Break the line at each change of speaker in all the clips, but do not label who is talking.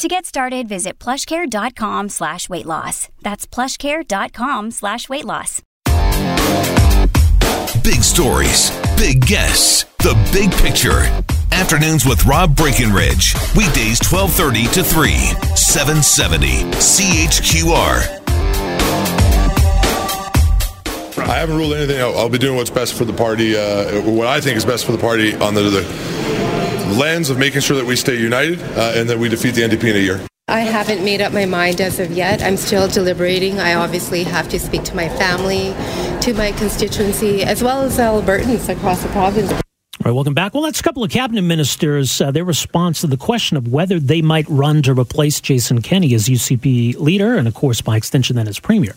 To get started, visit plushcare.com slash weight loss. That's plushcare.com slash weight loss.
Big stories, big guests, the big picture. Afternoons with Rob Breckenridge. Weekdays 1230 to 3, 770 CHQR.
I haven't ruled anything out. I'll be doing what's best for the party, uh, what I think is best for the party on the, the lens of making sure that we stay united uh, and that we defeat the NDP in a year.
I haven't made up my mind as of yet. I'm still deliberating. I obviously have to speak to my family, to my constituency, as well as Albertans across the province.
All right, welcome back. Well, that's a couple of cabinet ministers, uh, their response to the question of whether they might run to replace Jason Kenney as UCP leader and, of course, by extension, then as premier.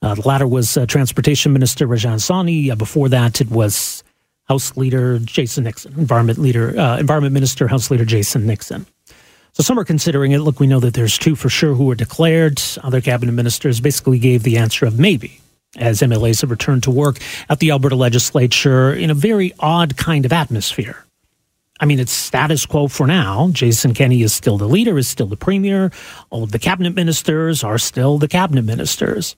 Uh, the latter was uh, Transportation Minister Rajan Sawhney. Uh, before that, it was House Leader Jason Nixon, Environment Leader, uh, Environment Minister, House Leader Jason Nixon. So some are considering it. Look, we know that there's two for sure who were declared. Other cabinet ministers basically gave the answer of maybe, as MLAs have returned to work at the Alberta legislature in a very odd kind of atmosphere. I mean, it's status quo for now. Jason Kenney is still the leader, is still the premier. All of the cabinet ministers are still the cabinet ministers.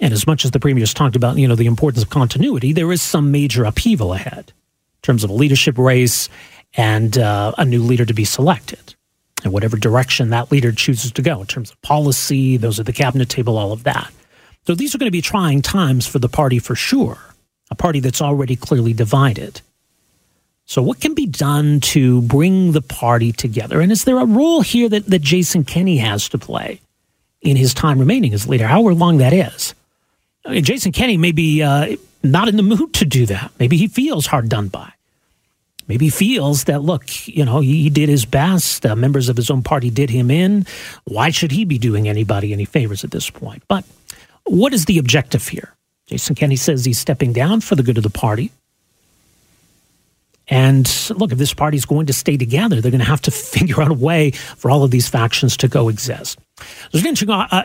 And as much as the premier has talked about, you know, the importance of continuity, there is some major upheaval ahead in terms of a leadership race and uh, a new leader to be selected. And whatever direction that leader chooses to go in terms of policy, those at the cabinet table, all of that. So these are going to be trying times for the party for sure, a party that's already clearly divided. So, what can be done to bring the party together? And is there a role here that, that Jason Kenney has to play in his time remaining as leader, however long that is? Jason Kenney may be uh, not in the mood to do that. Maybe he feels hard done by. Maybe feels that, look, you know, he, did his best. Uh, members of his own party did him in. Why should he be doing anybody any favors at this point? But what is the objective here? Jason Kenney says he's stepping down for the good of the party. And look, if this party is going to stay together, they're going to have to figure out a way for all of these factions to coexist. There's an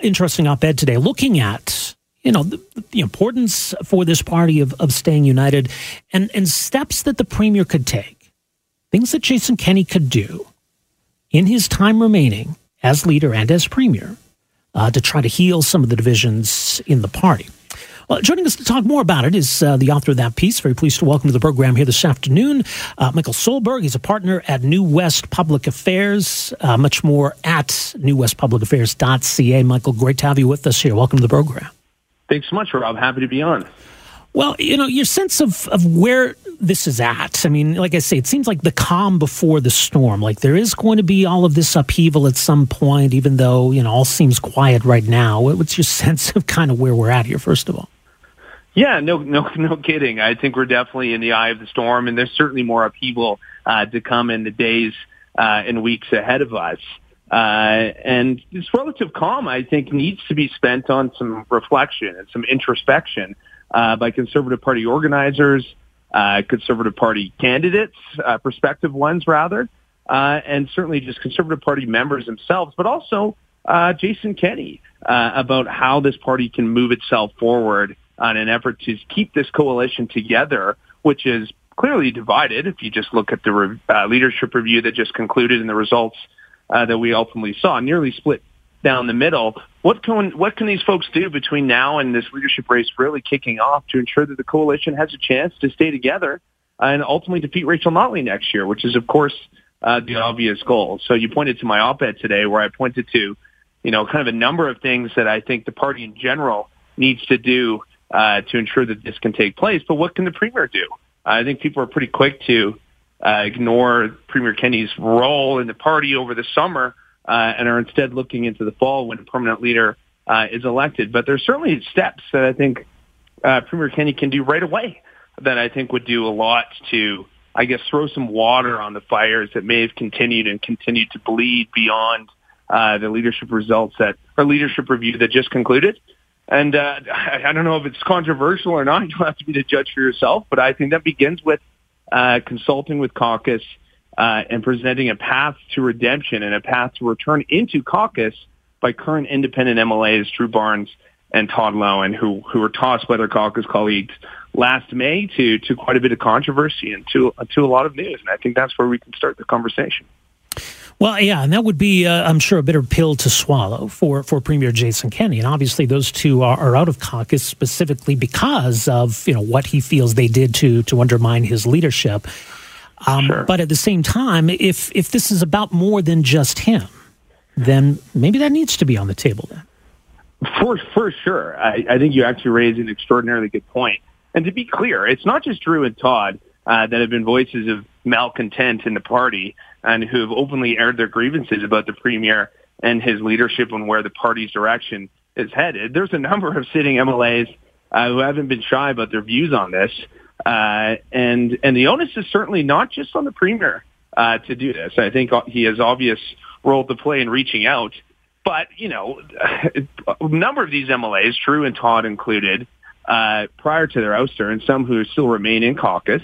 interesting, uh, op ed today looking at you know, the, the, importance for this party of, of staying united and, and steps that the premier could take, things that Jason Kenney could do in his time remaining as leader and as premier uh, to try to heal some of the divisions in the party. Well, joining us to talk more about it is uh, the author of that piece. Very pleased to welcome to the program here this afternoon, uh, Michael Solberg. He's a partner at New West Public Affairs, uh, much more at newwestpublicaffairs.ca. Michael, great to have you with us here. Welcome to the program.
Thanks so much, Rob. Happy to be on.
Well, you know, your sense of, of where this is at. I mean, like I say, it seems like the calm before the storm. Like there is going to be all of this upheaval at some point, even though, you know, all seems quiet right now. What's your sense of kind of where we're at here, first of all?
Yeah, no, no, no kidding. I think we're definitely in the eye of the storm, and there's certainly more upheaval uh, to come in the days uh, and weeks ahead of us. Uh, and this relative calm, I think, needs to be spent on some reflection and some introspection uh, by Conservative Party organizers, uh, Conservative Party candidates, uh, prospective ones rather, uh, and certainly just Conservative Party members themselves, but also uh, Jason Kenney about how this party can move itself forward on an effort to keep this coalition together, which is clearly divided. If you just look at the re- leadership review that just concluded and the results uh, that we ultimately saw, nearly split down the middle. What can what can these folks do between now and this leadership race really kicking off to ensure that the coalition has a chance to stay together and ultimately defeat Rachel Notley next year, which is of course uh, the obvious goal. So you pointed to my op-ed today, where I pointed to you know kind of a number of things that I think the party in general needs to do uh, to ensure that this can take place. But what can the premier do? I think people are pretty quick to uh, ignore Premier Kenney's role in the party over the summer uh, and are instead looking into the fall when a permanent leader uh, is elected. But there's certainly steps that I think uh, Premier Kenney can do right away that I think would do a lot to, I guess, throw some water on the fires that may have continued and continued to bleed beyond uh, the leadership results that or leadership review that just concluded. And uh, I, I don't know if it's controversial or not. You'll have to be the judge for yourself. But I think that begins with uh, consulting with caucus uh, and presenting a path to redemption and a path to return into caucus by current independent MLAs Drew Barnes and Todd Loewen, who who were tossed by their caucus colleagues last May to to quite a bit of controversy and to to a lot of news. And I think that's where we can start the conversation.
Well, yeah, and that would be, uh, I'm sure, a bitter pill to swallow for, for Premier Jason Kenney. And obviously, those two are, are, out of caucus specifically because of you know what he feels they did to to undermine his leadership. Um, sure. But at the same time, if if this is about more than just him, then maybe that needs to be on the table. Then,
for for sure, I, I think you actually raised an extraordinarily good point. And to be clear, it's not just Drew and Todd uh, that have been voices of malcontent in the party and who have openly aired their grievances about the premier and his leadership and where the party's direction is headed. There's a number of sitting MLAs uh, who haven't been shy about their views on this. Uh, and and the onus is certainly not just on the premier uh, to do this. I think he has obvious role to play in reaching out. But you know, a number of these MLAs, Drew and Todd included, uh, prior to their ouster, and some who still remain in caucus,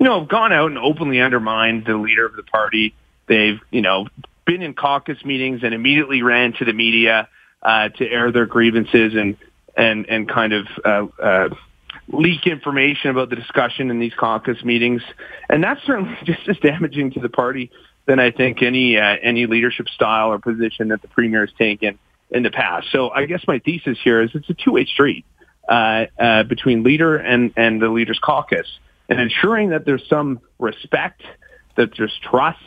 you know, gone out and openly undermined the leader of the party. They've, you know, been in caucus meetings and immediately ran to the media uh, to air their grievances and and and kind of uh, uh, leak information about the discussion in these caucus meetings. And that's certainly just as damaging to the party than I think any uh, any leadership style or position that the premier has taken in the past. So I guess my thesis here is it's a two way street uh, uh, between leader and and the leaders caucus and ensuring that there's some respect, that there's trust,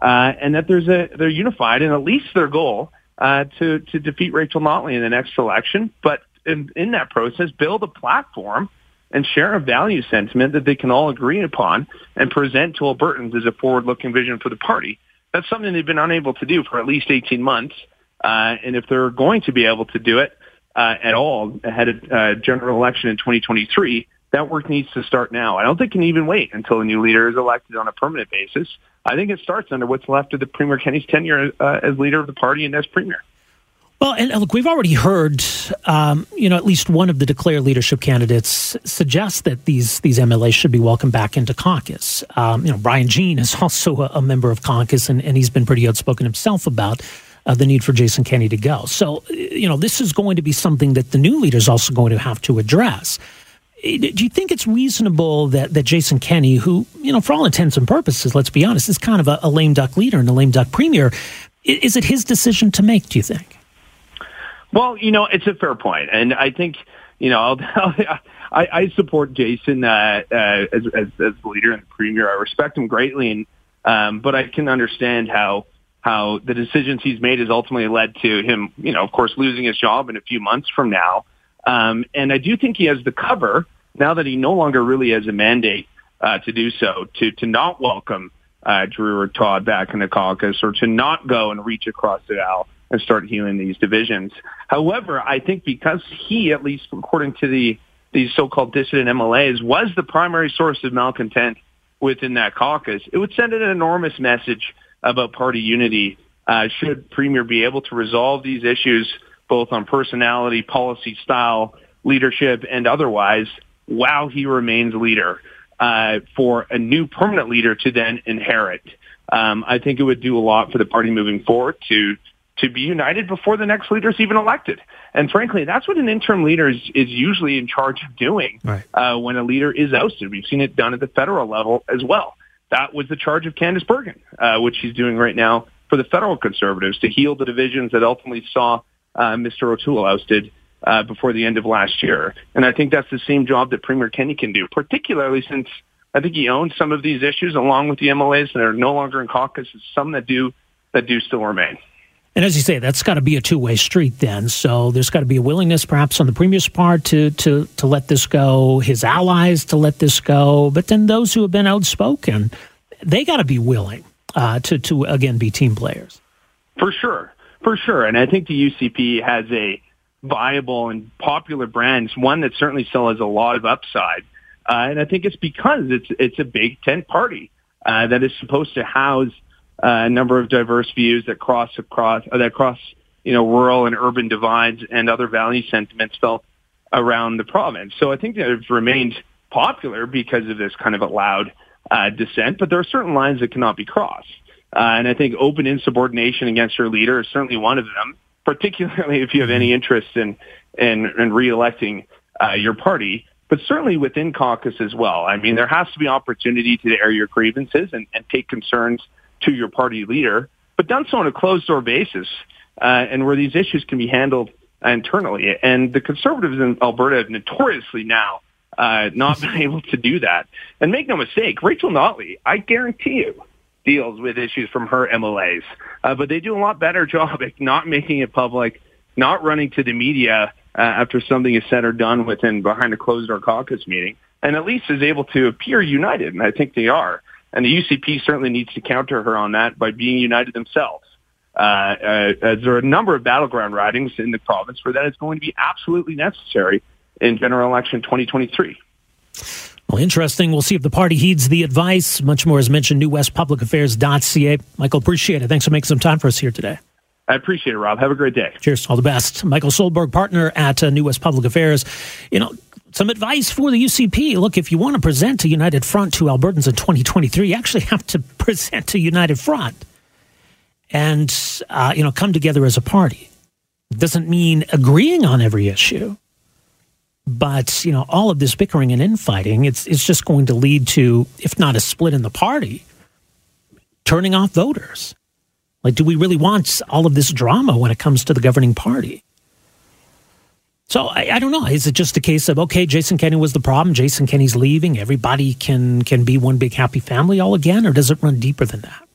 uh, and that there's a they're unified in at least their goal uh, to to defeat Rachel Notley in the next election. But in, in that process, build a platform and share a value sentiment that they can all agree upon and present to Albertans as a forward-looking vision for the party. That's something they've been unable to do for at least 18 months. Uh, and if they're going to be able to do it uh, at all ahead of uh, general election in 2023, that work needs to start now. I don't think it can even wait until a new leader is elected on a permanent basis. I think it starts under what's left of the Premier Kenney's tenure uh, as leader of the party and as Premier.
Well, and look, we've already heard, um, you know, at least one of the declared leadership candidates suggest that these these MLAs should be welcomed back into caucus. Um, you know, Brian Jean is also a, a member of caucus, and, and, he's been pretty outspoken himself about uh, the need for Jason Kenney to go. So, you know, this is going to be something that the new leader is also going to have to address do you think it's reasonable that, that Jason Kenney, who, you know, for all intents and purposes, let's be honest, is kind of a, a lame duck leader and a lame duck premier, is it his decision to make, do you think?
Well, you know, it's a fair point. And I think, you know, I, I support Jason uh, uh, as, as, as leader and the premier. I respect him greatly, and um, but I can understand how how the decisions he's made has ultimately led to him, you know, of course, losing his job in a few months from now. Um, and I do think he has the cover now that he no longer really has a mandate uh, to do so to to not welcome uh, Drew or Todd back in the caucus or to not go and reach across the aisle and start healing these divisions. However, I think because he, at least according to the these so-called dissident MLAs, was the primary source of malcontent within that caucus, it would send an enormous message about party unity. Uh, should Premier be able to resolve these issues both on personality, policy style, leadership, and otherwise, while he remains leader uh, for a new permanent leader to then inherit. Um, I think it would do a lot for the party moving forward to to be united before the next leader is even elected. And frankly, that's what an interim leader is, is usually in charge of doing right. uh, when a leader is ousted. We've seen it done at the federal level as well. That was the charge of Candice Bergen, uh, which she's doing right now for the federal conservatives to heal the divisions that ultimately saw uh, Mr. O'Toole ousted uh, before the end of last year. And I think that's the same job that Premier Kenney can do, particularly since I think he owns some of these issues along with the MLAs that are no longer in caucus, some that do that do still remain.
And as you say, that's got to be a two-way street then. So there's got to be a willingness, perhaps on the premier's part, to to to let this go. His allies to let this go. But then those who have been outspoken, they got to be willing uh, to to again be team players.
For sure, for sure. And I think the UCP has a viable and popular brand, one that certainly still has a lot of upside. Uh, and I think it's because it's it's a big tent party uh, that is supposed to house uh, a number of diverse views that cross across uh, that cross you know, rural and urban divides and other value sentiments felt around the province. So I think that it's remained popular because of this kind of a loud uh, dissent, but there are certain lines that cannot be crossed. Uh, and I think open insubordination against your leader is certainly one of them, particularly if you have any interest in, in, in reelecting uh, your party, but certainly within caucus as well. I mean, there has to be opportunity to air your grievances and, and take concerns to your party leader, but done so on a closed door basis uh, and where these issues can be handled internally. And the Conservatives in Alberta have notoriously now uh, not been able to do that. And make no mistake, Rachel Notley, I guarantee you, deals with issues from her MLAs. Uh, but they do a lot better job at not making it public, not running to the media uh, after something is said or done within behind a closed door caucus meeting, and at least is able to appear united. And I think they are. And the UCP certainly needs to counter her on that by being united themselves. Uh, uh, there are a number of battleground ridings in the province where that is going to be absolutely necessary in general election 2023.
Well, interesting. We'll see if the party heeds the advice. Much more is mentioned, newwestpublicaffairs.ca. Michael, appreciate it. Thanks for making some time for us here today.
I appreciate it, Rob. Have a great day.
Cheers. All the best. Michael Solberg, partner at uh, New West Public Affairs. You know, some advice for the UCP. Look, if you want to present a united front to Albertans in 2023, you actually have to present a united front and, uh, you know, come together as a party. It doesn't mean agreeing on every issue. But, you know, all of this bickering and infighting, it's, it's just going to lead to, if not a split in the party, turning off voters. Like, do we really want all of this drama when it comes to the governing party? So I, I, don't know. Is it just a case of okay, Jason Kenney was the problem? Jason Kenney's leaving. Everybody can can be one big happy family all again, or does it run deeper than that?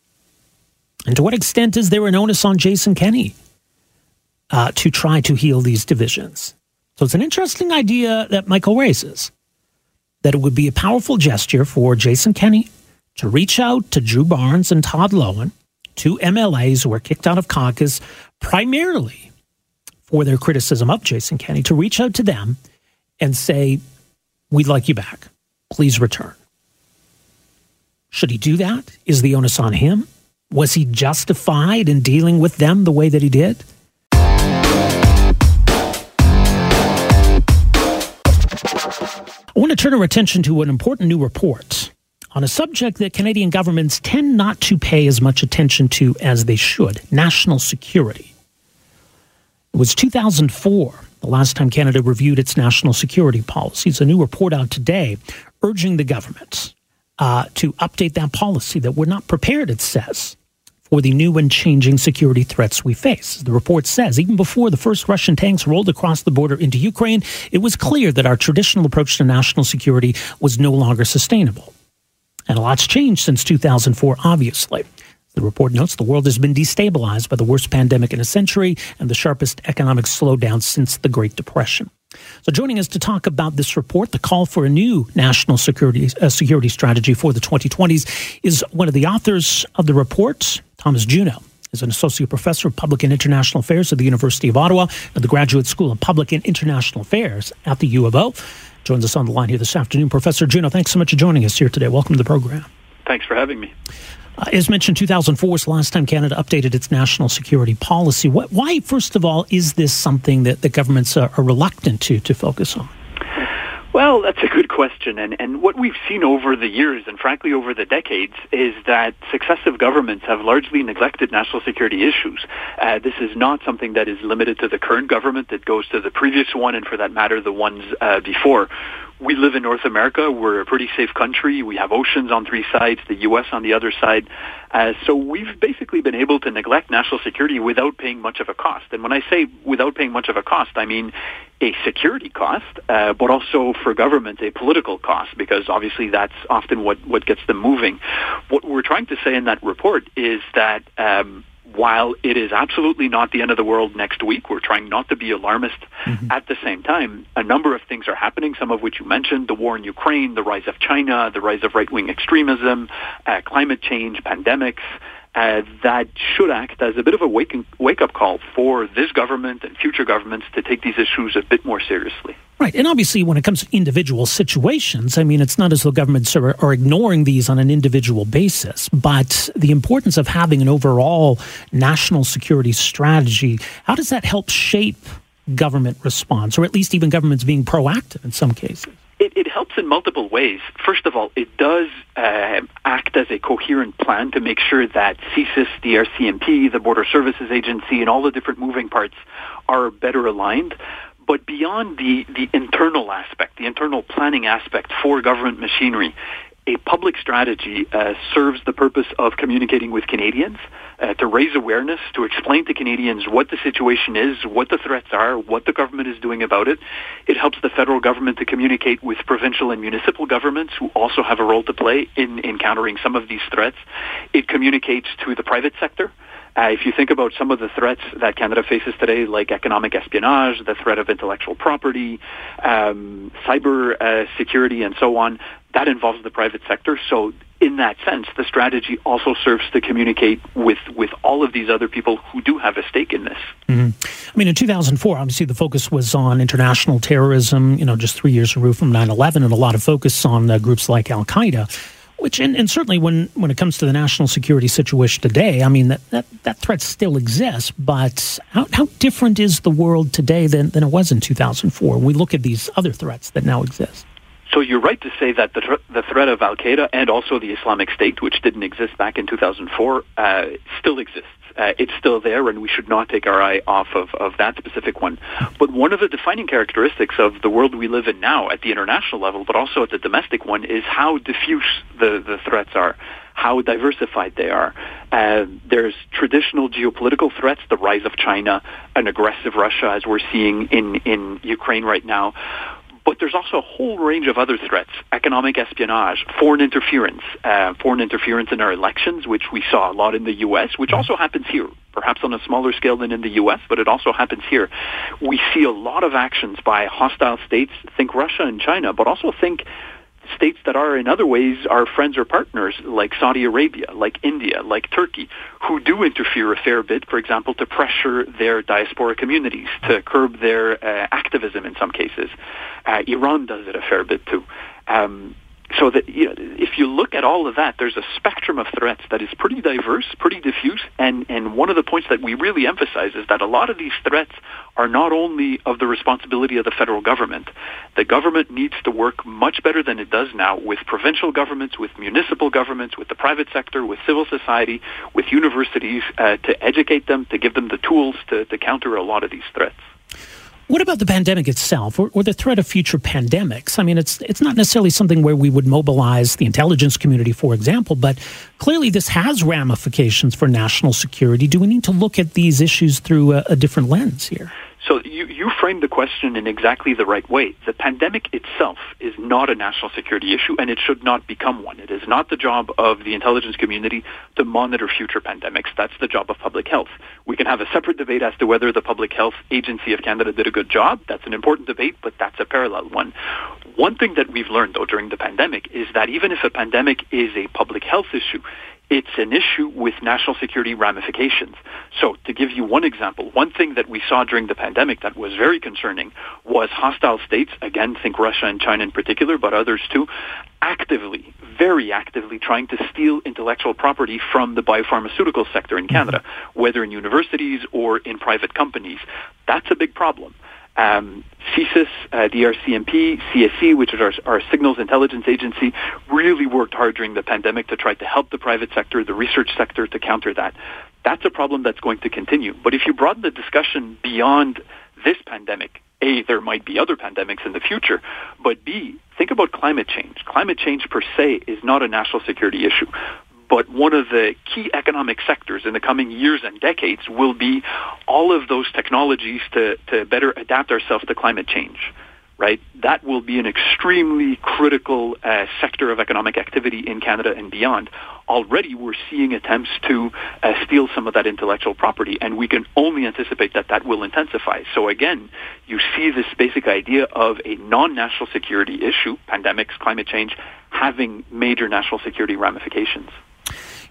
And to what extent is there an onus on Jason Kenney uh, to try to heal these divisions? So it's an interesting idea that Michael raises that it would be a powerful gesture for Jason Kenney to reach out to Drew Barnes and Todd Loewen, two MLAs who were kicked out of caucus primarily for their criticism of Jason Kenney, to reach out to them and say, We'd like you back. Please return. Should he do that? Is the onus on him? Was he justified in dealing with them the way that he did? I want to turn our attention to an important new report on a subject that Canadian governments tend not to pay as much attention to as they should national security. It was 2004, the last time Canada reviewed its national security policies. A new report out today urging the government uh, to update that policy that we're not prepared, it says, for the new and changing security threats we face. The report says even before the first Russian tanks rolled across the border into Ukraine, it was clear that our traditional approach to national security was no longer sustainable. And a lot's changed since 2004, obviously. The report notes the world has been destabilized by the worst pandemic in a century and the sharpest economic slowdown since the Great Depression. So, joining us to talk about this report, the call for a new national security uh, security strategy for the 2020s, is one of the authors of the report, Thomas Juneau. Is an associate professor of public and international affairs at the University of Ottawa and the Graduate School of Public and International Affairs at the U of O. Joins us on the line here this afternoon. Professor Juneau, thanks so much for joining us here today. Welcome to the program.
Thanks for having me.
Uh, as mentioned, 2004 was the last time Canada updated its national security policy. What, why, first of all, is this something that the governments are, are reluctant to, to focus on?
Well, that's a good question. And, and what we've seen over the years, and frankly over the decades, is that successive governments have largely neglected national security issues. Uh, this is not something that is limited to the current government. that goes to the previous one, and for that matter, the ones uh, before we live in North America. We're a pretty safe country. We have oceans on three sides, the U.S. on the other side. Uh, so we've basically been able to neglect national security without paying much of a cost. And when I say without paying much of a cost, I mean a security cost, uh, but also for government a political cost, because obviously that's often what, what gets them moving. What we're trying to say in that report is that um, while it is absolutely not the end of the world next week, we're trying not to be alarmist. Mm-hmm. At the same time, a number of things are happening, some of which you mentioned, the war in Ukraine, the rise of China, the rise of right-wing extremism, uh, climate change, pandemics, uh, that should act as a bit of a wake, wake up call for this government and future governments to take these issues a bit more seriously.
Right. And obviously, when it comes to individual situations, I mean, it's not as though governments are, are, ignoring these on an individual basis, but the importance of having an overall national security strategy, how does that help shape government response, or at least even governments being proactive in some cases?
It, it, helps in multiple ways. First of all, it does uh, act as a coherent plan to make sure that CSIS, the RCMP, the Border Services Agency, and all the different moving parts are better aligned. But beyond the, the internal aspect, the internal planning aspect for government machinery, a public strategy uh, serves the purpose of communicating with Canadians, uh, to raise awareness, to explain to Canadians what the situation is, what the threats are, what the government is doing about it. It helps the federal government to communicate with provincial and municipal governments who also have a role to play in, in countering some of these threats. It communicates to the private sector. Uh, if you think about some of the threats that Canada faces today, like economic espionage, the threat of intellectual property, um, cyber uh, security, and so on, that involves the private sector. So in that sense, the strategy also serves to communicate with, with all of these other people who do have a stake in this.
Mm-hmm. I mean, in 2004, obviously the focus was on international terrorism, you know, just three years removed from 9-11, and a lot of focus on uh, groups like Al-Qaeda. Which, and, and, certainly when, when it comes to the national security situation today, I mean, that, that, that threat still exists, but how, how different is the world today than, than it was in 2004 when we look at these other threats that now exist?
So you're right to say that the, th- the threat of Al Qaeda and also the Islamic State, which didn't exist back in 2004, uh, still exists. Uh, it's still there, and we should not take our eye off of, of that specific one. But one of the defining characteristics of the world we live in now at the international level, but also at the domestic one, is how diffuse the, the threats are how diversified they are. Uh, there's traditional geopolitical threats, the rise of China, an aggressive Russia, as we're seeing in, in Ukraine right now. But there's also a whole range of other threats, economic espionage, foreign interference, uh, foreign interference in our elections, which we saw a lot in the U.S., which also happens here, perhaps on a smaller scale than in the U.S., but it also happens here. We see a lot of actions by hostile states, think Russia and China, but also think states that are in other ways our friends or partners, like Saudi Arabia, like India, like Turkey, who do interfere a fair bit, for example, to pressure their diaspora communities, to curb their uh, activism in some cases. Uh, Iran does it a fair bit too. Um, so that you know, if you look at all of that, there's a spectrum of threats that is pretty diverse, pretty diffuse, and and one of the points that we really emphasize is that a lot of these threats are not only of the responsibility of the federal government. The government needs to work much better than it does now with provincial governments, with municipal governments, with the private sector, with civil society, with universities uh, to educate them, to give them the tools to, to counter a lot of these threats.
What about the pandemic itself, or, or, the threat of future pandemics? I mean, it's it's not necessarily something where we would mobilize the intelligence community, for example, but clearly this has ramifications for national security. Do we need to look at these issues through a, a different lens here?
So you, you framed the question in exactly the right way. The pandemic itself is not a national security issue, and it should not become one. It is not the job of the intelligence community to monitor future pandemics. That's the job of public health. We can have a separate debate as to whether the Public Health Agency of Canada did a good job. That's an important debate, but that's a parallel one. One thing that we've learned, though, during the pandemic is that even if a pandemic is a public health issue, it's an issue with national security ramifications. So to give you one example, one thing that we saw during the pandemic that was very concerning was hostile states, again, think Russia and China in particular, but others too, actively, very actively trying to steal intellectual property from the biopharmaceutical sector in mm-hmm. Canada, whether in universities or in private companies. That's a big problem um, CSIS, uh, DRCMP, CSC, which is our, our signals intelligence agency, really worked hard during the pandemic to try to help the private sector, the research sector to counter that. That's a problem that's going to continue. But if you broaden the discussion beyond this pandemic, A, there might be other pandemics in the future, but B, think about climate change. Climate change per se is not a national security issue. But one of the key economic sectors in the coming years and decades will be all of those technologies to, to better adapt ourselves to climate change right? That will be an extremely critical uh, sector of economic activity in Canada and beyond. Already we're seeing attempts to uh, steal some of that intellectual property, and we can only anticipate that that will intensify. So again, you see this basic idea of a non-national security issue, pandemics, climate change, having major national security ramifications.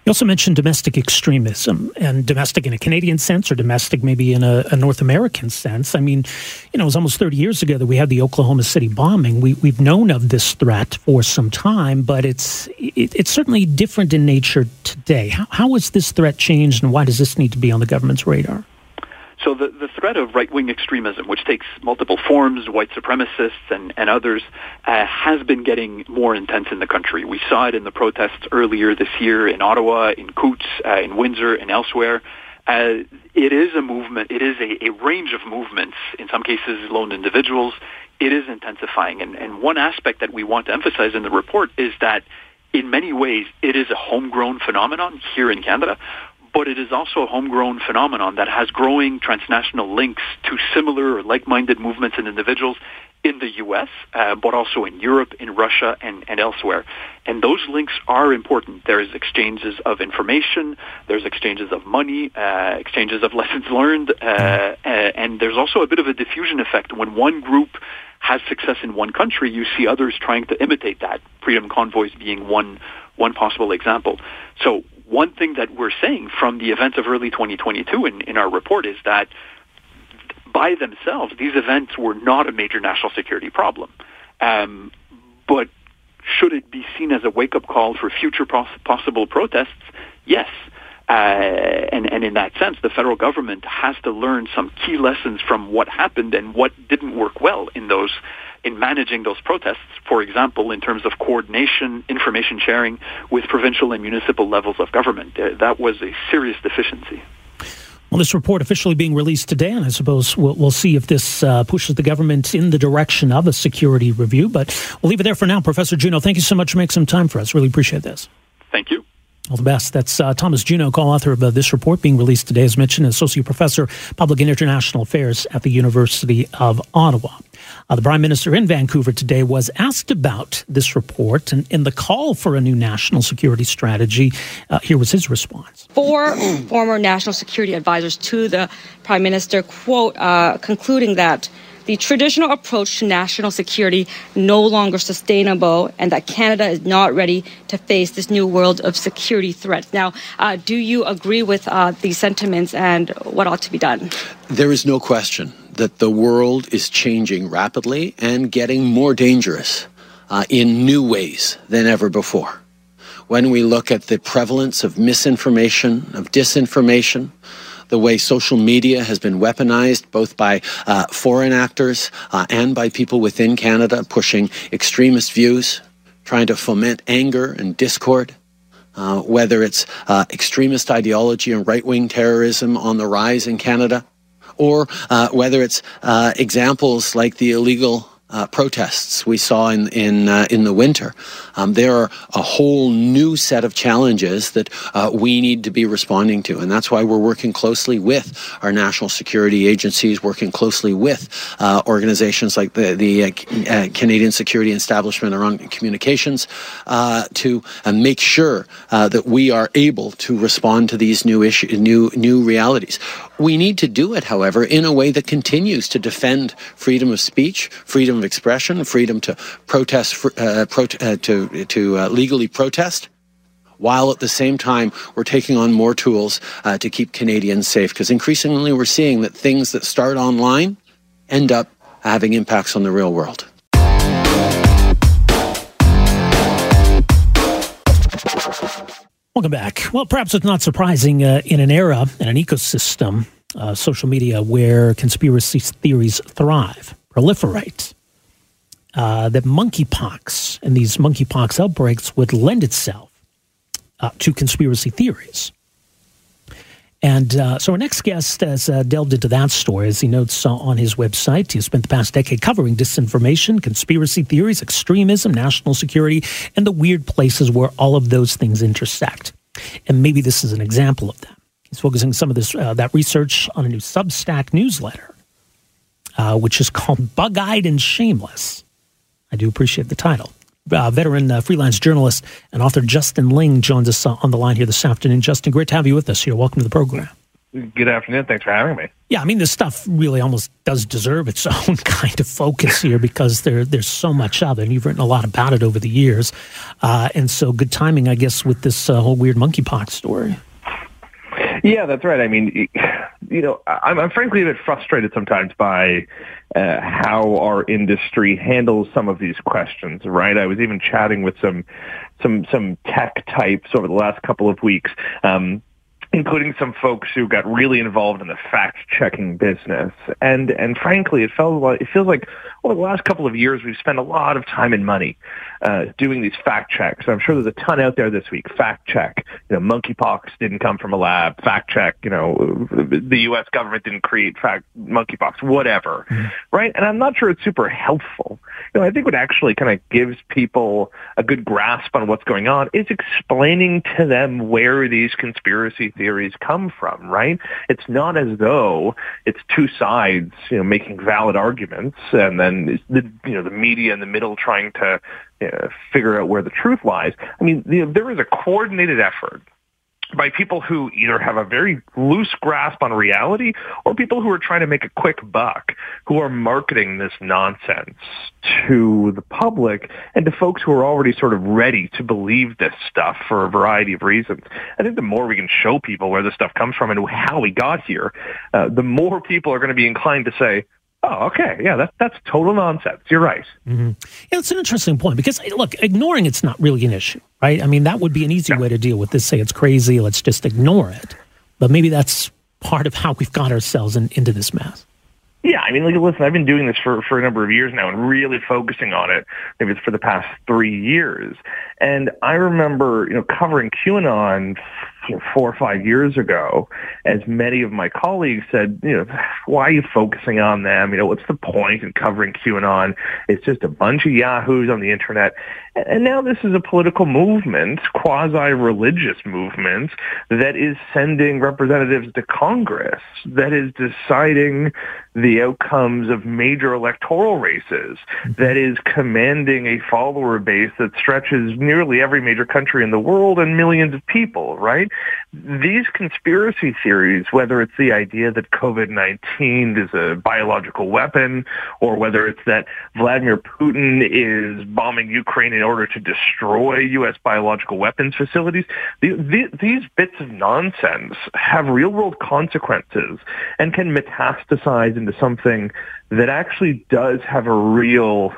You also mentioned domestic extremism and domestic in a Canadian sense or domestic maybe in a, a, North American sense. I mean, you know, it was almost 30 years ago that we had the Oklahoma City bombing. We, we've known of this threat for some time, but it's, it, it's certainly different in nature today. How, how has this threat changed and why does this need to be on the government's radar?
So the, the threat of right-wing extremism, which takes multiple forms, white supremacists and, and others, uh, has been getting more intense in the country. We saw it in the protests earlier this year in Ottawa, in Coutts, uh, in Windsor, and elsewhere. Uh, it is a movement. It is a, a range of movements. In some cases, lone individuals. It is intensifying, and, and one aspect that we want to emphasize in the report is that in many ways, it is a homegrown phenomenon here in Canada, but it is also a homegrown phenomenon that has growing transnational links to similar or like-minded movements and individuals in the U.S., uh, but also in Europe, in Russia, and, and elsewhere. And those links are important. There's exchanges of information, there's exchanges of money, uh, exchanges of lessons learned, uh, uh, and there's also a bit of a diffusion effect. When one group has success in one country, you see others trying to imitate that. Freedom convoys being one one possible example. So one thing that we're saying from the events of early 2022 in, in our report is that by themselves, these events were not a major national security problem. Um, but should it be seen as a wake-up call for future pos- possible protests? Yes. Uh, and, and in that sense, the federal government has to learn some key lessons from what happened and what didn't work well in those in managing those protests, for example, in terms of coordination, information sharing with provincial and municipal levels of government. Uh, that was a serious deficiency.
Well, this report officially being released today, and I suppose we'll, we'll see if this uh, pushes the government in the direction of a security review. But we'll leave it there for now. Professor Juneau, thank you so much for making some time for us. Really appreciate this.
Thank you.
All the best. That's uh, Thomas Juneau, co-author of uh, this report being released today, as mentioned, associate professor, public and international affairs at the University of Ottawa. Uh, the Prime Minister in Vancouver today was asked about this report and, and the call for a new national security strategy. Uh, here was his response.
Four former national security advisors to the Prime Minister, quote, uh, concluding that the traditional approach to national security no longer sustainable and that Canada is not ready to face this new world of security threats. Now, uh, do you agree with uh, these sentiments and what ought to be done?
There is no question that the world is changing rapidly and getting more dangerous uh, in new ways than ever before. When we look at the prevalence of misinformation, of disinformation, the way social media has been weaponized both by uh, foreign actors uh, and by people within Canada pushing extremist views, trying to foment anger and discord. Uh, whether it's uh, extremist ideology and right wing terrorism on the rise in Canada, or uh, whether it's uh, examples like the illegal uh, protests we saw in in uh, in the winter. Um, there are a whole new set of challenges that uh, we need to be responding to, and that's why we're working closely with our national security agencies, working closely with uh, organizations like the the uh, uh, Canadian Security Establishment around communications to make sure that we are able to respond to these new issue, new new realities. We need to do it, however, in a way that continues to defend freedom of speech, freedom of expression, freedom to protest, uh, uh, to to uh, legally protest, while at the same time we're taking on more tools uh, to keep Canadians safe. Because increasingly we're seeing that things that start online end up having impacts on the real world.
Welcome back. Well, perhaps it's not surprising uh, in an era and an ecosystem, uh, social media, where conspiracy theories thrive, proliferate, uh, that monkeypox and these monkeypox outbreaks would lend itself uh, to conspiracy theories. And uh, so our next guest has uh, delved into that story, as he notes uh, on his website. He has spent the past decade covering disinformation, conspiracy theories, extremism, national security, and the weird places where all of those things intersect. And maybe this is an example of that. He's focusing some of this uh, that research on a new Substack newsletter, uh, which is called Bug-Eyed and Shameless. I do appreciate the title. Uh, veteran uh, freelance journalist and author Justin Ling joins us uh, on the line here this afternoon. Justin, great to have you with us here. Welcome to the program.
Good afternoon. Thanks for having me.
Yeah, I mean, this stuff really almost does deserve its own kind of focus here because there there's so much of it. And you've written a lot about it over the years, uh, and so good timing, I guess, with this uh, whole weird monkeypox story.
Yeah, that's right. I mean, you know, I'm, I'm frankly a bit frustrated sometimes by uh, how our industry handles some of these questions. Right? I was even chatting with some some some tech types over the last couple of weeks. Um, including some folks who got really involved in the fact checking business. And and frankly, it felt like it feels like over the last couple of years we've spent a lot of time and money uh, doing these fact checks. I'm sure there's a ton out there this week. Fact check, you know, monkeypox didn't come from a lab. Fact check, you know, the U.S. government didn't create fact monkeypox, whatever, mm-hmm. right? And I'm not sure it's super helpful. You know, I think what actually kind of gives people a good grasp on what's going on is explaining to them where these conspiracy theories come from, right? It's not as though it's two sides, you know, making valid arguments and then the, you know, the media in the middle trying to you know, figure out where the truth lies. I mean, you know, there is a coordinated effort by people who either have a very loose grasp on reality or people who are trying to make a quick buck, who are marketing this nonsense to the public and to folks who are already sort of ready to believe this stuff for a variety of reasons. I think the more we can show people where this stuff comes from and how we got here, uh, the more people are going to be inclined to say, Oh, okay. Yeah, that, that's total nonsense. You're right.
Mm-hmm. Yeah, it's an interesting point because, look, ignoring it's not really an issue, right? I mean, that would be an easy yeah. way to deal with this. Say it's crazy, let's just ignore it. But maybe that's part of how we've got ourselves in, into this mess.
Yeah, I mean, like, listen, I've been doing this for, for a number of years now and really focusing on it, maybe it's for the past three years. And I remember, you know, covering QAnon you know, four or five years ago, as many of my colleagues said, you know, why are you focusing on them? You know, what's the point in covering QAnon? It's just a bunch of yahoos on the internet. And now this is a political movement, quasi-religious movement, that is sending representatives to Congress, that is deciding the outcomes of major electoral races, that is commanding a follower base that stretches nearly every major country in the world and millions of people, right? These conspiracy theories, whether it's the idea that COVID-19 is a biological weapon, or whether it's that Vladimir Putin is bombing Ukraine in order to destroy U.S. biological weapons facilities, these bits of nonsense have real-world consequences and can metastasize into something that actually does have a real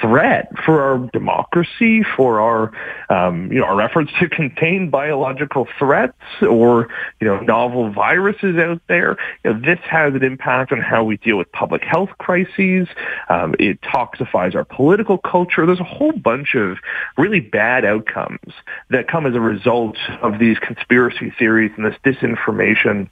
threat for our democracy, for our um, you know our efforts to contain biological threats or you know novel viruses out there. You know, this has an impact on how we deal with public health crises. Um, it toxifies our political culture. There's a whole bunch of really bad outcomes that come as a result of these conspiracy theories and this disinformation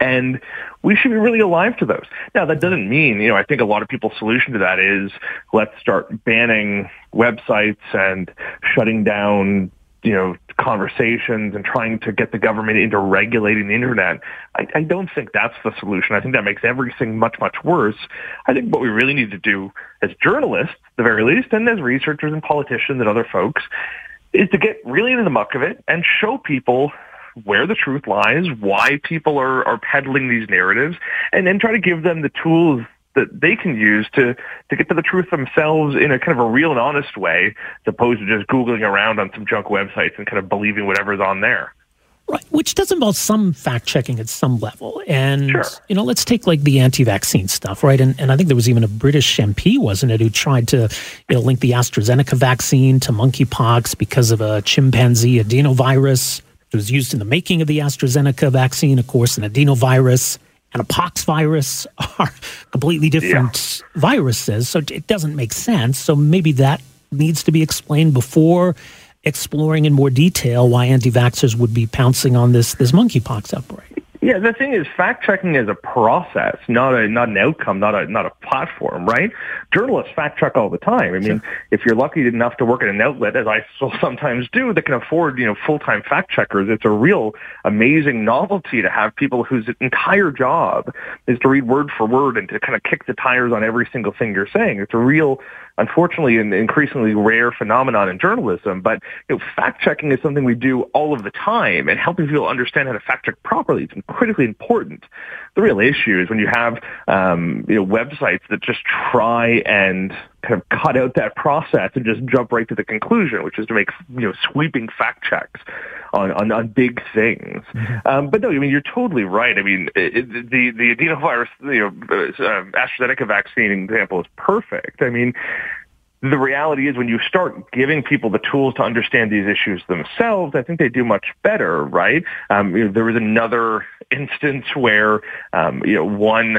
and we should be really alive to those. Now, that doesn't mean, you know, I think a lot of people's solution to that is let's start banning websites and shutting down, you know, conversations and trying to get the government into regulating the internet. I, I don't think that's the solution. I think that makes everything much, much worse. I think what we really need to do as journalists, the very least, and as researchers and politicians and other folks, is to get really into the muck of it and show people where the truth lies, why people are, are peddling these narratives, and then try to give them the tools that they can use to, to get to the truth themselves in a kind of a real and honest way, as opposed to just Googling around on some junk websites and kind of believing whatever's on there.
Right, which does involve some fact checking at some level. And,
sure.
you know, let's take like the anti vaccine stuff, right? And, and I think there was even a British MP, wasn't it, who tried to, you know, link the AstraZeneca vaccine to monkeypox because of a chimpanzee adenovirus. It was used in the making of the AstraZeneca vaccine. Of course, an adenovirus and a pox virus are completely different yeah. viruses. So it doesn't make sense. So maybe that needs to be explained before exploring in more detail why anti vaxxers would be pouncing on this, this monkeypox outbreak.
Yeah, the thing is, fact checking is a process, not a not an outcome, not a not a platform, right? Journalists fact check all the time. I mean, sure. if you're lucky enough to work at an outlet, as I still sometimes do, that can afford you know full time fact checkers, it's a real amazing novelty to have people whose entire job is to read word for word and to kind of kick the tires on every single thing you're saying. It's a real unfortunately an increasingly rare phenomenon in journalism. But you know, fact checking is something we do all of the time, and helping people understand how to fact check properly is critically important. The real issue is when you have um, you know websites that just try and kind of cut out that process and just jump right to the conclusion, which is to make you know sweeping fact checks on on, on big things. Mm-hmm. Um, but no, I mean you're totally right. I mean it, the the adenovirus, you know, uh, AstraZeneca vaccine example is perfect. I mean the reality is when you start giving people the tools to understand these issues themselves, I think they do much better, right? Um, you know, there was another instance where, um, you know, one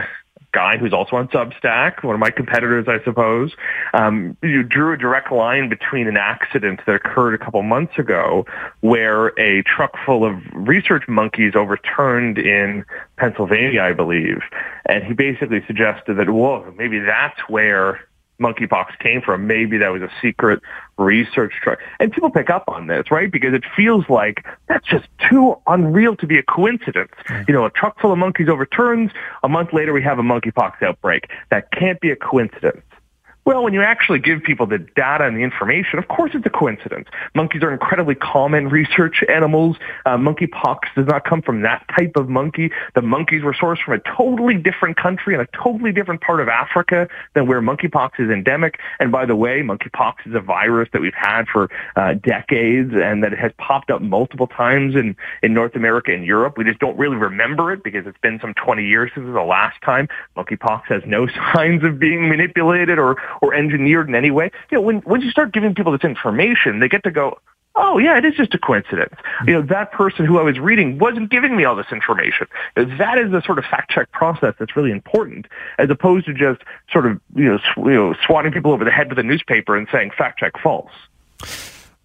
guy who's also on Substack, one of my competitors, I suppose, um, you drew a direct line between an accident that occurred a couple months ago where a truck full of research monkeys overturned in Pennsylvania, I believe. And he basically suggested that, whoa, maybe that's where monkeypox came from. Maybe that was a secret research trial. And people pick up on this, right? Because it feels like that's just too unreal to be a coincidence. You know, a truck full of monkeys overturns. A month later, we have a monkeypox outbreak. That can't be a coincidence. Well, when you actually give people the data and the information, of course it's a coincidence. Monkeys are incredibly common research animals. Uh, monkeypox does not come from that type of monkey. The monkeys were sourced from a totally different country and a totally different part of Africa than where monkeypox is endemic. And by the way, monkeypox is a virus that we've had for uh, decades and that has popped up multiple times in, in North America and Europe. We just don't really remember it because it's been some 20 years since the last time. Monkeypox has no signs of being manipulated or or engineered in any way. You know, when once you start giving people this information, they get to go, oh yeah, it is just a coincidence. You know, that person who I was reading wasn't giving me all this information. That is the sort of fact check process that's really important, as opposed to just sort of you know, sw- you know swatting people over the head with a newspaper and saying fact check false.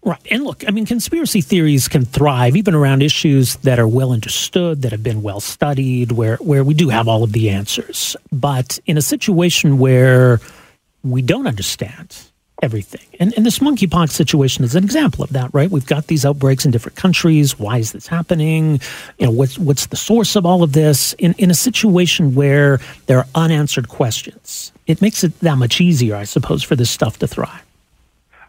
Right. And look, I mean, conspiracy theories can thrive even around issues that are well understood, that have been well studied, where, where we do have all of the answers. But in a situation where we don't understand everything. And, and this monkeypox situation is an example of that, right? We've got these outbreaks in different countries. Why is this happening? You know, what's what's the source of all of this? In in a situation where there are unanswered questions, it makes it that much easier, I suppose, for this stuff to thrive.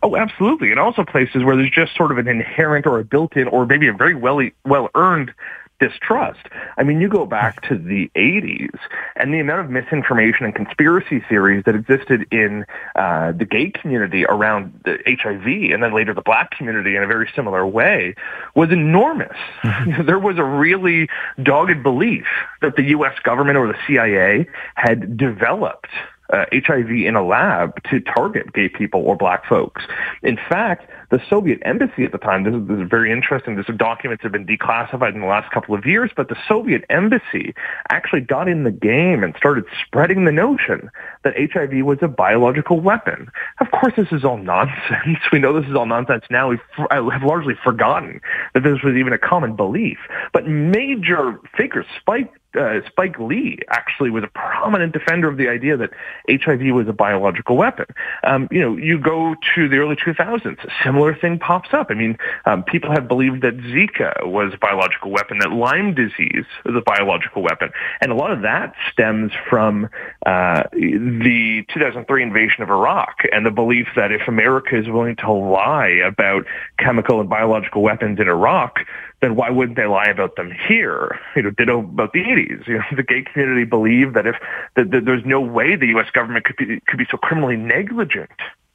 Oh, absolutely. And also places where there's just sort of an inherent or a built-in or maybe a very well well earned distrust. I mean, you go back to the 80s and the amount of misinformation and conspiracy theories that existed in uh, the gay community around the HIV and then later the black community in a very similar way was enormous. Mm-hmm. there was a really dogged belief that the U.S. government or the CIA had developed uh, HIV in a lab to target gay people or black folks. In fact, the Soviet embassy at the time, this is, this is very interesting, these documents have been declassified in the last couple of years, but the Soviet embassy actually got in the game and started spreading the notion that HIV was a biological weapon. Of course, this is all nonsense. We know this is all nonsense now. We have largely forgotten that this was even a common belief. But major figures, Spike uh, Spike Lee actually was a prominent defender of the idea that HIV was a biological weapon. Um, you know, you go to the early 2000s, a similar thing pops up. I mean, um, people have believed that Zika was a biological weapon, that Lyme disease was a biological weapon, and a lot of that stems from uh, the 2003 invasion of Iraq and the belief that if America is willing to lie about chemical and biological weapons in Iraq, then why wouldn't they lie about them here? You know, ditto about the 80s. You know, the gay community believed that if that, that there's no way the U.S. government could be could be so criminally negligent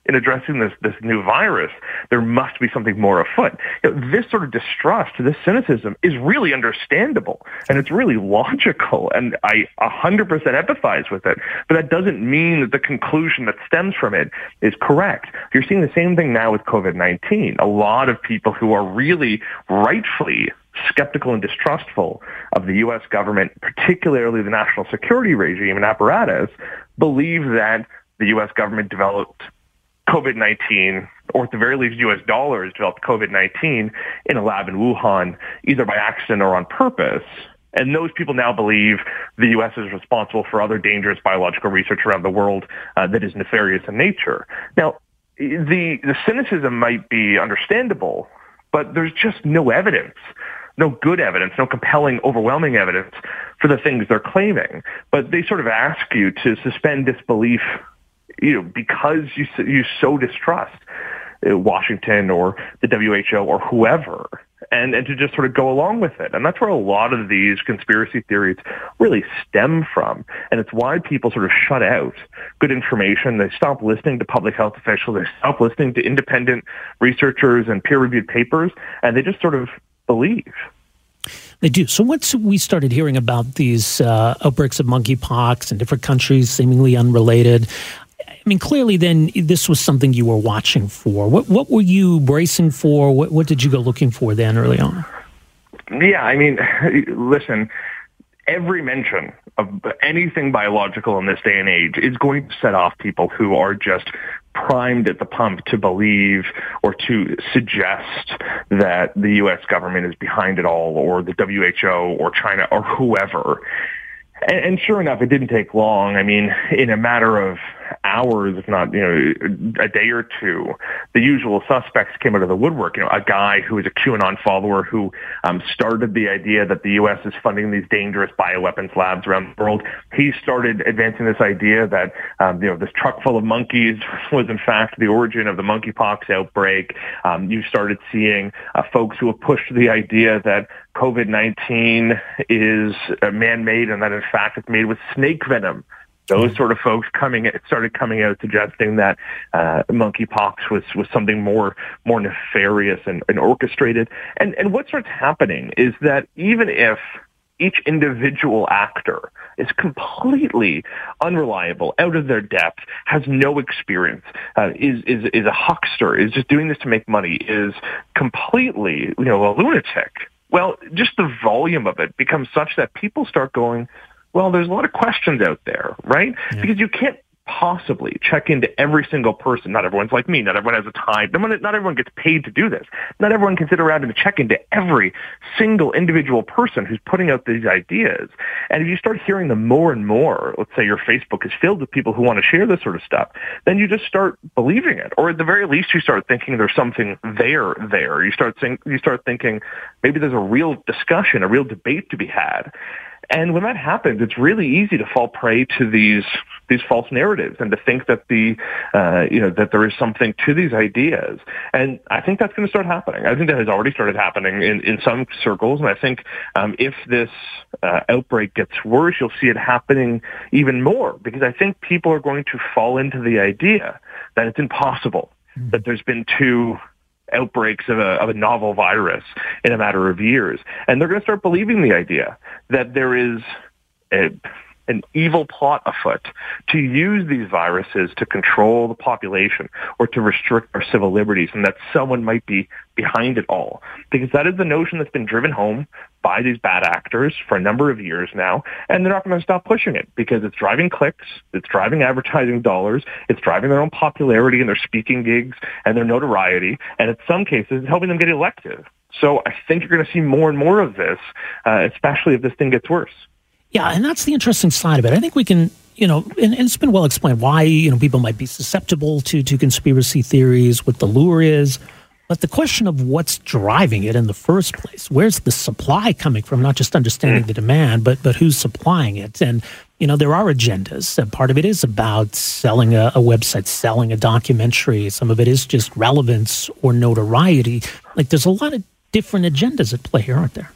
in addressing this this new virus, there must be something more afoot. You know, this sort of distrust, this cynicism, is really understandable and it's really logical, and I 100% empathize with it. But that doesn't mean that the conclusion that stems from it is correct. You're seeing the same thing now with COVID-19. A lot of people who are really rightfully skeptical and distrustful of the U.S. government, particularly the national security regime and apparatus, believe that the U.S. government developed COVID-19, or at the very least U.S. dollars developed COVID-19 in a lab in Wuhan, either by accident or on purpose. And those people now believe the U.S. is responsible for other dangerous biological research around the world uh, that is nefarious in nature. Now, the, the cynicism might be understandable, but there's just no evidence, no good evidence, no compelling, overwhelming evidence for the things they're claiming. But they sort of ask you to suspend disbelief you know, because you you so distrust uh, Washington or the WHO or whoever, and, and to just sort of go along with it. And that's where a lot of these conspiracy theories really stem from. And it's why people sort of shut out good information. They stop listening to public health officials. They stop listening to independent researchers and peer-reviewed papers, and they just sort of believe.
They do. So once we started hearing about these uh, outbreaks of monkeypox in different countries, seemingly unrelated, I mean, clearly, then this was something you were watching for. What what were you bracing for? What what did you go looking for then early on?
Yeah, I mean, listen, every mention of anything biological in this day and age is going to set off people who are just primed at the pump to believe or to suggest that the U.S. government is behind it all or the WHO or China or whoever. And, and sure enough, it didn't take long. I mean, in a matter of hours, if not, you know, a day or two, the usual suspects came out of the woodwork. You know, a guy who is a QAnon follower who um, started the idea that the U.S. is funding these dangerous bioweapons labs around the world. He started advancing this idea that, um, you know, this truck full of monkeys was in fact the origin of the monkeypox outbreak. Um, you started seeing uh, folks who have pushed the idea that COVID-19 is uh, man-made and that in fact it's made with snake venom those sort of folks coming started coming out suggesting that uh, monkeypox was was something more more nefarious and, and orchestrated. And and what starts happening is that even if each individual actor is completely unreliable, out of their depth, has no experience, uh, is, is, is a huckster, is just doing this to make money, is completely, you know, a lunatic. Well, just the volume of it becomes such that people start going, well, there's a lot of questions out there, right? Yeah. Because you can't possibly check into every single person. Not everyone's like me. Not everyone has the time. Not everyone gets paid to do this. Not everyone can sit around and check into every single individual person who's putting out these ideas. And if you start hearing them more and more, let's say your Facebook is filled with people who want to share this sort of stuff, then you just start believing it. Or at the very least, you start thinking there's something there there. You start think, you start thinking maybe there's a real discussion, a real debate to be had. And when that happens, it's really easy to fall prey to these these false narratives and to think that the uh, you know that there is something to these ideas. And I think that's going to start happening. I think that has already started happening in, in some circles. And I think um, if this uh, outbreak gets worse, you'll see it happening even more because I think people are going to fall into the idea that it's impossible mm-hmm. that there's been two outbreaks of a, of a novel virus in a matter of years. And they're going to start believing the idea that there is a, an evil plot afoot to use these viruses to control the population or to restrict our civil liberties and that someone might be behind it all. Because that is the notion that's been driven home by these bad actors for a number of years now, and they're not going to stop pushing it because it's driving clicks, it's driving advertising dollars, it's driving their own popularity and their speaking gigs and their notoriety, and in some cases, it's helping them get elected. So I think you're going to see more and more of this, uh, especially if this thing gets worse.
Yeah, and that's the interesting side of it. I think we can, you know, and, and, it's been well explained why you know people might be susceptible to to conspiracy theories, what the lure is, but the question of what's driving it in the first place, where's the supply coming from? Not just understanding the demand, but but who's supplying it, and you know there are agendas. And part of it is about selling a, a website, selling a documentary. Some of it is just relevance or notoriety. Like there's a lot of different agendas at play here, aren't there?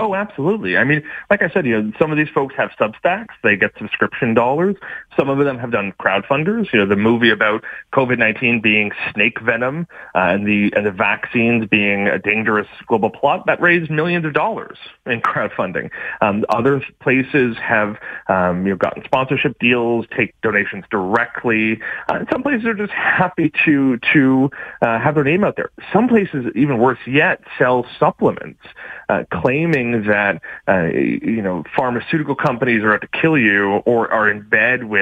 Oh, absolutely. I mean, like I said, you know, some of these folks have Substacks. They get subscription dollars. Some of them have done crowdfunders. You know, the movie about COVID-19 being snake venom uh, and the and the vaccines being a dangerous global plot that raised millions of dollars in crowdfunding. Um, other places have um, you know gotten sponsorship deals, take donations directly. Uh, and some places are just happy to to uh, have their name out there. Some places, even worse yet, sell supplements, uh, claiming that uh, you know pharmaceutical companies are out to kill you or are in bed with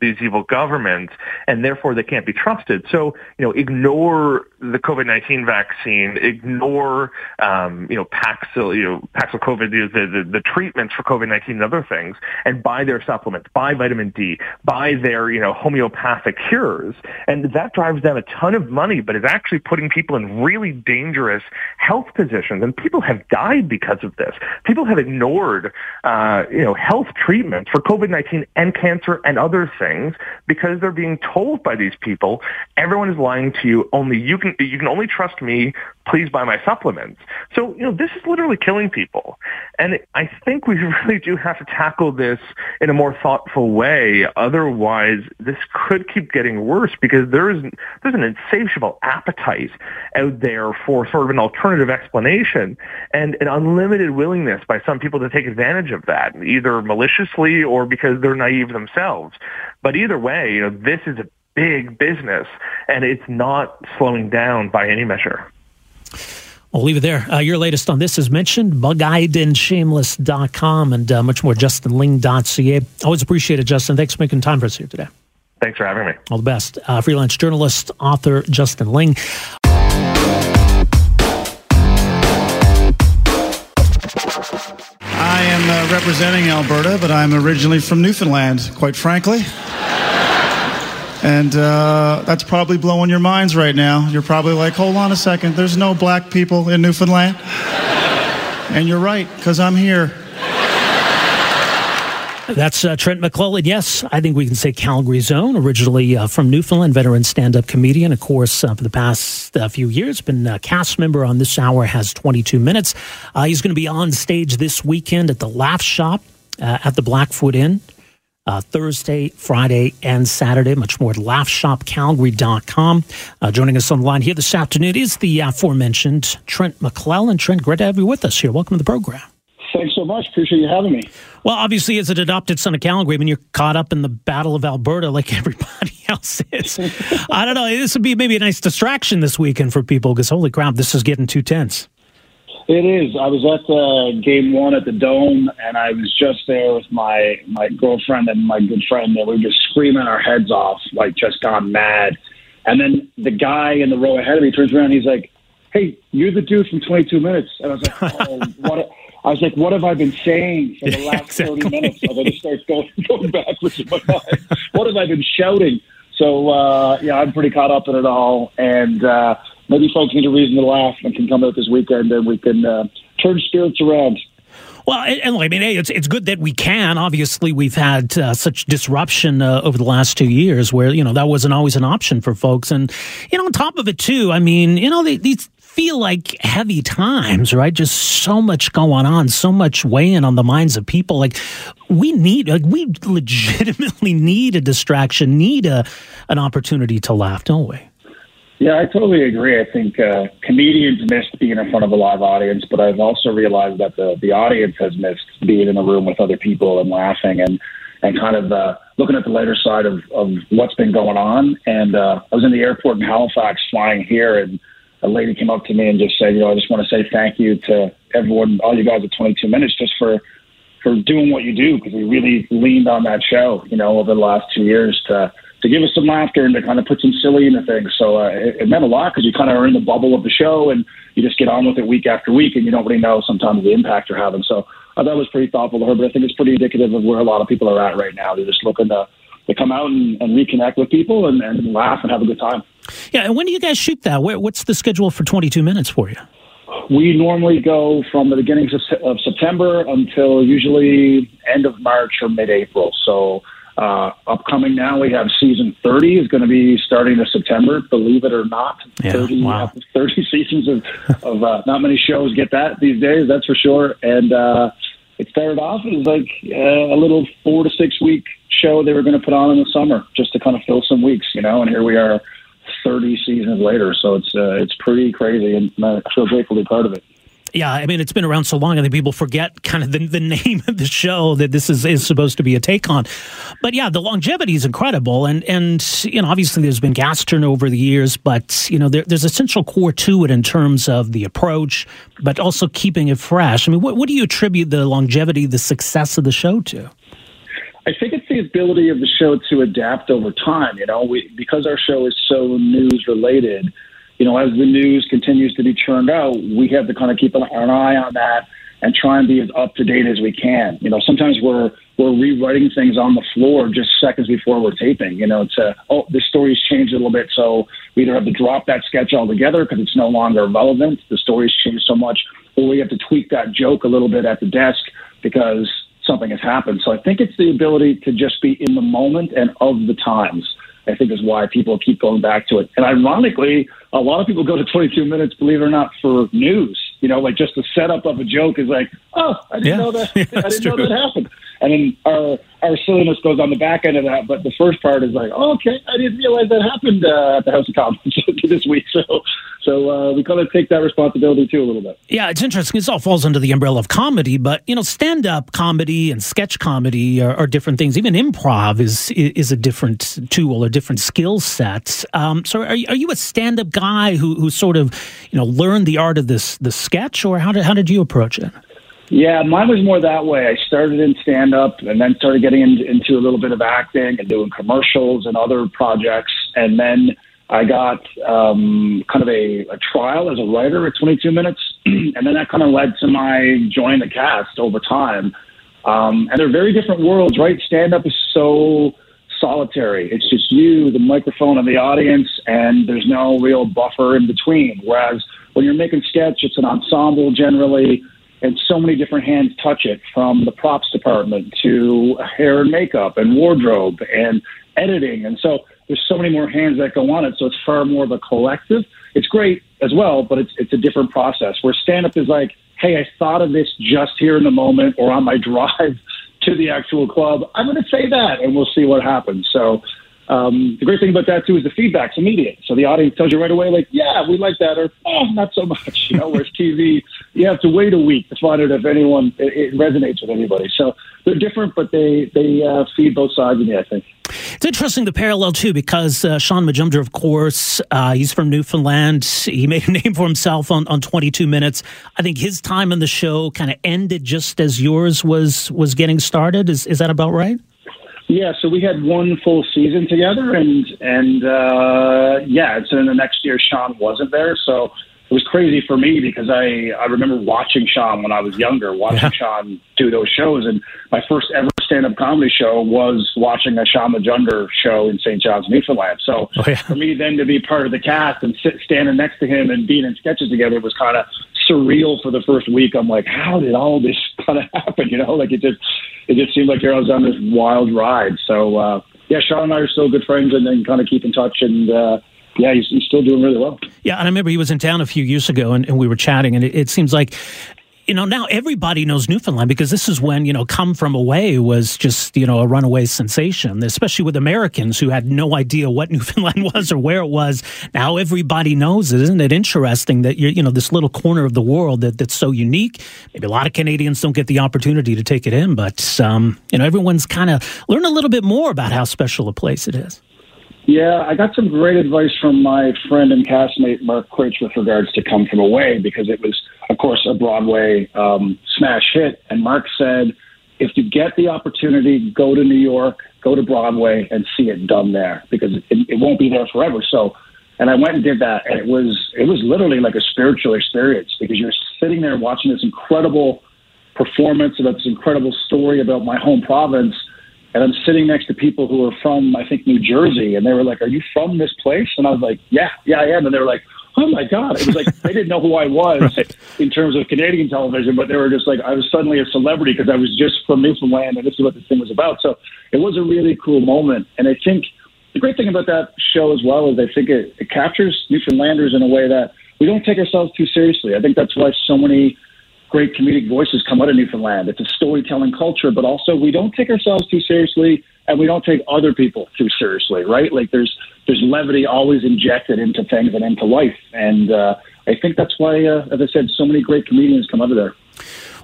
these evil governments and therefore they can't be trusted. So, you know, ignore the COVID-19 vaccine, ignore, um, you know, Paxil, you know, Paxlovid, the, the, the treatments for COVID-19 and other things, and buy their supplements, buy vitamin D, buy their, you know, homeopathic cures. And that drives them a ton of money, but is actually putting people in really dangerous health positions. And people have died because of this. People have ignored, uh, you know, health treatments for COVID-19 and cancer and other things because they're being told by these people, everyone is lying to you. Only you can, you can only trust me. Please buy my supplements. So, you know, this is literally killing people. And I think we really do have to tackle this in a more thoughtful way. Otherwise, this could keep getting worse because there is, there's an insatiable appetite out there for sort of an alternative explanation and an unlimited willingness by some people to take advantage of that, either maliciously or because they're naive themselves. But either way, you know, this is a big business and it's not slowing down by any measure.
I'll leave it there. Uh, your latest on this is mentioned, bugeyedandShameless.com and uh, much more, justinling.ca. Always appreciate it, Justin. Thanks for making time for us here today.
Thanks for having me.
All the best. Uh, freelance journalist, author Justin Ling.
I am uh, representing Alberta, but I'm originally from Newfoundland, quite frankly. And uh, that's probably blowing your minds right now. You're probably like, hold on a second, there's no black people in Newfoundland. And you're right, because I'm here.
That's uh, Trent McClellan. Yes, I think we can say Calgary's own, originally uh, from Newfoundland, veteran stand up comedian. Of course, uh, for the past uh, few years, been a cast member on this hour, has 22 minutes. Uh, he's going to be on stage this weekend at the Laugh Shop uh, at the Blackfoot Inn. Uh, Thursday, Friday, and Saturday. Much more at laughshopcalgary.com. Uh, joining us on the line here this afternoon is the aforementioned Trent McClellan. Trent, great to have you with us here. Welcome to the program.
Thanks so much. Appreciate you having me.
Well, obviously, as an adopted son of Calgary, I mean, you're caught up in the Battle of Alberta like everybody else is. I don't know. This would be maybe a nice distraction this weekend for people because, holy crap, this is getting too tense.
It is. I was at the game one at the Dome, and I was just there with my my girlfriend and my good friend, and we were just screaming our heads off, like just gone mad. And then the guy in the row ahead of me turns around, and he's like, "Hey, you're the dude from 22 Minutes," and I was like, "Oh, what?" A, I was like, what have I been saying for the last exactly. 30 minutes? I was just start going, going backwards in my mind. what have I been shouting? So, uh, yeah, I'm pretty caught up in it all. And uh, maybe folks need a reason to laugh and can come out this weekend and we can uh, turn spirits around.
Well, and, I mean, hey, it's it's good that we can. Obviously, we've had uh, such disruption uh, over the last two years, where you know that wasn't always an option for folks, and you know, on top of it too, I mean, you know, they, these feel like heavy times, right? Just so much going on, so much weighing on the minds of people. Like we need, like we legitimately need a distraction, need a an opportunity to laugh, don't we?
Yeah, I totally agree. I think uh, comedians missed being in front of a live audience, but I've also realized that the the audience has missed being in a room with other people and laughing and and kind of uh, looking at the lighter side of, of what's been going on. And uh, I was in the airport in Halifax flying here and a lady came up to me and just said, you know, I just want to say thank you to everyone, all you guys at 22 Minutes, just for for doing what you do because we really leaned on that show, you know, over the last two years to to give us some laughter and to kind of put some silly into things. So uh, it, it meant a lot because you kind of are in the bubble of the show and you just get on with it week after week and you don't really know sometimes the impact you're having. So I thought it was pretty thoughtful of her, but I think it's pretty indicative of where a lot of people are at right now. They're just looking to to come out and, and reconnect with people and, and laugh and have a good time.
Yeah, and when do you guys shoot that? What's the schedule for 22 minutes for you?
We normally go from the beginnings of, of September until usually end of March or mid-April. So uh, upcoming now, we have season 30 is going to be starting in September, believe it or not.
Yeah, 30, wow.
30 seasons of, of uh, not many shows get that these days, that's for sure. And uh, it started off as like uh, a little four to six week show they were going to put on in the summer just to kind of fill some weeks, you know, and here we are 30 seasons later. So it's uh, it's pretty crazy, and I feel grateful to be part of it.
Yeah, I mean, it's been around so long, I think people forget kind of the, the name of the show that this is, is supposed to be a take on. But yeah, the longevity is incredible. And, and you know, obviously there's been gas turnover the years, but, you know, there, there's a central core to it in terms of the approach, but also keeping it fresh. I mean, what, what do you attribute the longevity, the success of the show to?
I think it's the ability of the show to adapt over time. You know, we because our show is so news related, you know, as the news continues to be churned out, we have to kind of keep an, an eye on that and try and be as up to date as we can. You know, sometimes we're we're rewriting things on the floor just seconds before we're taping. You know, it's a oh, the story's changed a little bit, so we either have to drop that sketch altogether because it's no longer relevant. The story's changed so much, or we have to tweak that joke a little bit at the desk because something has happened. So I think it's the ability to just be in the moment and of the times. I think is why people keep going back to it. And ironically, a lot of people go to 22 minutes, believe it or not, for news. You know, like just the setup of a joke is like, oh, I didn't
Yeah.
know that.
Yeah,
I didn't know that happened. And then our our silliness goes on the back end of that. But the first part is like, oh, okay, I didn't realize that happened uh, at the House of Commons this week. So so uh, we kind of take that responsibility too a little bit.
Yeah, it's interesting. This all falls under the umbrella of comedy, but you know, stand-up comedy and sketch comedy are, are different things. Even improv is is a different tool, a different skill set. Um, so, are you, are you a stand-up guy who who sort of you know learned the art of this the sketch, or how did how did you approach it?
Yeah, mine was more that way. I started in stand up and then started getting into, into a little bit of acting and doing commercials and other projects. And then I got um, kind of a, a trial as a writer at 22 Minutes. and then that kind of led to my joining the cast over time. Um, and they're very different worlds, right? Stand up is so solitary. It's just you, the microphone, and the audience, and there's no real buffer in between. Whereas when you're making sketch, it's an ensemble generally and so many different hands touch it from the props department to hair and makeup and wardrobe and editing. And so there's so many more hands that go on it. So it's far more of a collective. It's great as well but it's it's a different process where stand up is like hey i thought of this just here in the moment or on my drive to the actual club. I'm going to say that and we'll see what happens. So um, the great thing about that too is the feedback's immediate. So the audience tells you right away, like, "Yeah, we like that," or "Oh, not so much." You know, whereas TV, you have to wait a week to find out if anyone it, it resonates with anybody. So they're different, but they they uh, feed both sides of me. I think.
It's interesting the parallel too, because uh, Shaun Majumder, of course, uh, he's from Newfoundland. He made a name for himself on, on 22 Minutes. I think his time on the show kind of ended just as yours was was getting started. Is is that about right?
Yeah, so we had one full season together, and and uh, yeah, and so then the next year Shaun wasn't there, so it was crazy for me because I I remember watching Shaun when I was younger, watching Shaun do those shows, and my first ever stand up comedy show was watching a Shaun Majumder show in St. John's, Newfoundland. So for me then to be part of the cast and sit standing next to him and being in sketches together was kind of surreal for the first week. I'm like, how did all this kind of happen? You know, like it just it just seemed like I was on this wild ride. So uh, yeah, Shaun and I are still good friends, and then kind of keep in touch. And uh, yeah, he's, he's still doing really well.
Yeah, and I remember he was in town a few years ago, and, and we were chatting, and it, it seems like. You know, now everybody knows Newfoundland because this is when, you know, Come From Away was just, you know, a runaway sensation, especially with Americans who had no idea what Newfoundland was or where it was. Now everybody knows it. Isn't it interesting that you know, this little corner of the world that, that's so unique? Maybe a lot of Canadians don't get the opportunity to take it in, but, um, you know, everyone's kind of learn a little bit more about how special a place it is.
Yeah, I got some great advice from my friend and castmate Mark Critch with regards to Come From Away because it was, of course, a Broadway um, smash hit. And Mark said, if you get the opportunity, go to New York, go to Broadway, and see it done there because it, it won't be there forever. So, and I went and did that, and it was it was literally like a spiritual experience because you're sitting there watching this incredible performance about this incredible story about my home province and I'm sitting next to people who are from, I think, New Jersey, and they were like, "Are you from this place?" And I was like, "Yeah, yeah, I am." And they were like, "Oh my god!" It was like they didn't know who I was in terms of Canadian television, but they were just like, I was suddenly a celebrity because I was just from Newfoundland, and this is what this thing was about. So it was a really cool moment, and I think the great thing about that show as well is I think it, it captures Newfoundlanders in a way that we don't take ourselves too seriously. I think that's why so many great comedic voices come out of Newfoundland. It's a storytelling culture, but also we don't take ourselves too seriously and we don't take other people too seriously, right? Like there's there's levity always injected into things and into life. And uh, I think that's why, uh, as I said, so many great comedians come out of there.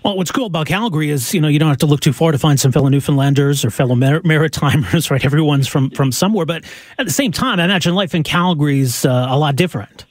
Well, what's cool about Calgary is, you know, you don't have to look too far to find some fellow Newfoundlanders or fellow Mar- Maritimers, right? Everyone's from, from somewhere. But at the same time, I imagine life in Calgary is uh, a lot different.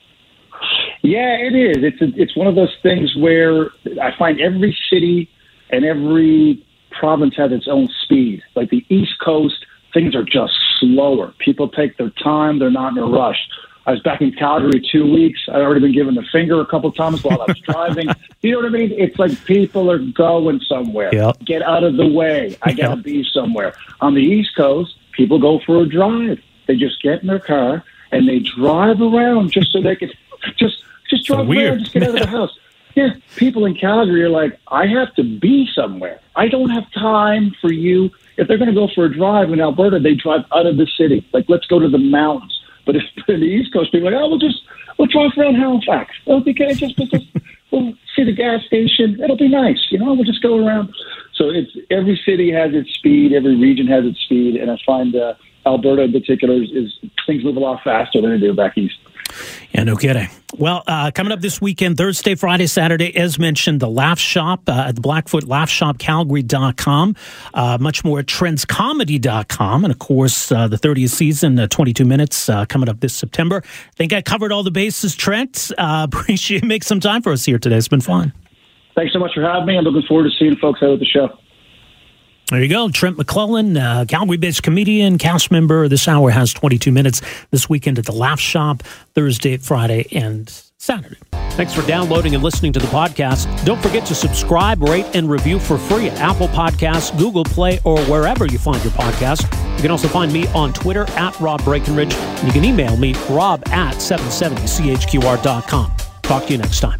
Yeah, it is. It's a, it's one of those things where I find every city and every province has its own speed. Like the East Coast, things are just slower. People take their time; they're not in a rush. I was back in Calgary two weeks. I'd already been given the finger a couple times while I was driving. you know what I mean? It's like people are going somewhere.
Yep.
Get out of the way. I got to
Yep.
be somewhere. On the East Coast, people go for a drive. They just get in their car and they drive around just so they can just just drive
weird.
around, just get out of the house. Yeah, people in Calgary are like, I have to be somewhere. I don't have time for you. If they're going to go for a drive in Alberta, they drive out of the city. Like, let's go to the mountains. But if in the East Coast, people are like, oh, we'll just we'll drive around Halifax. Oh, okay, just we'll just we'll see the gas station. It'll be nice, you know. We'll just go around. So it's every city has its speed, every region has its speed, and I find uh, Alberta in particular is, is things move a lot faster than they do back east.
Yeah, no kidding. Well, uh, coming up this weekend, Thursday, Friday, Saturday, as mentioned, the Laugh Shop uh, at the Blackfoot Laugh Shop, Calgary.com. Uh, much more at trendscomedy.com. And of course, uh, the 30th season, uh, 22 minutes, uh, coming up this September. I think I covered all the bases, Trent. Uh, appreciate you make some time for us here today. It's been fun.
Thanks so much for having me. I'm looking forward to seeing folks out at the show.
There you go. Trent McClellan, uh, Calgary based comedian, cast member. This hour has 22 minutes this weekend at the Laugh Shop, Thursday, Friday, and Saturday. Thanks for downloading and listening to the podcast. Don't forget to subscribe, rate, and review for free at Apple Podcasts, Google Play, or wherever you find your podcast. You can also find me on Twitter at Rob Breckenridge, and you can email me, rob at 770chqr.com. Talk to you next time.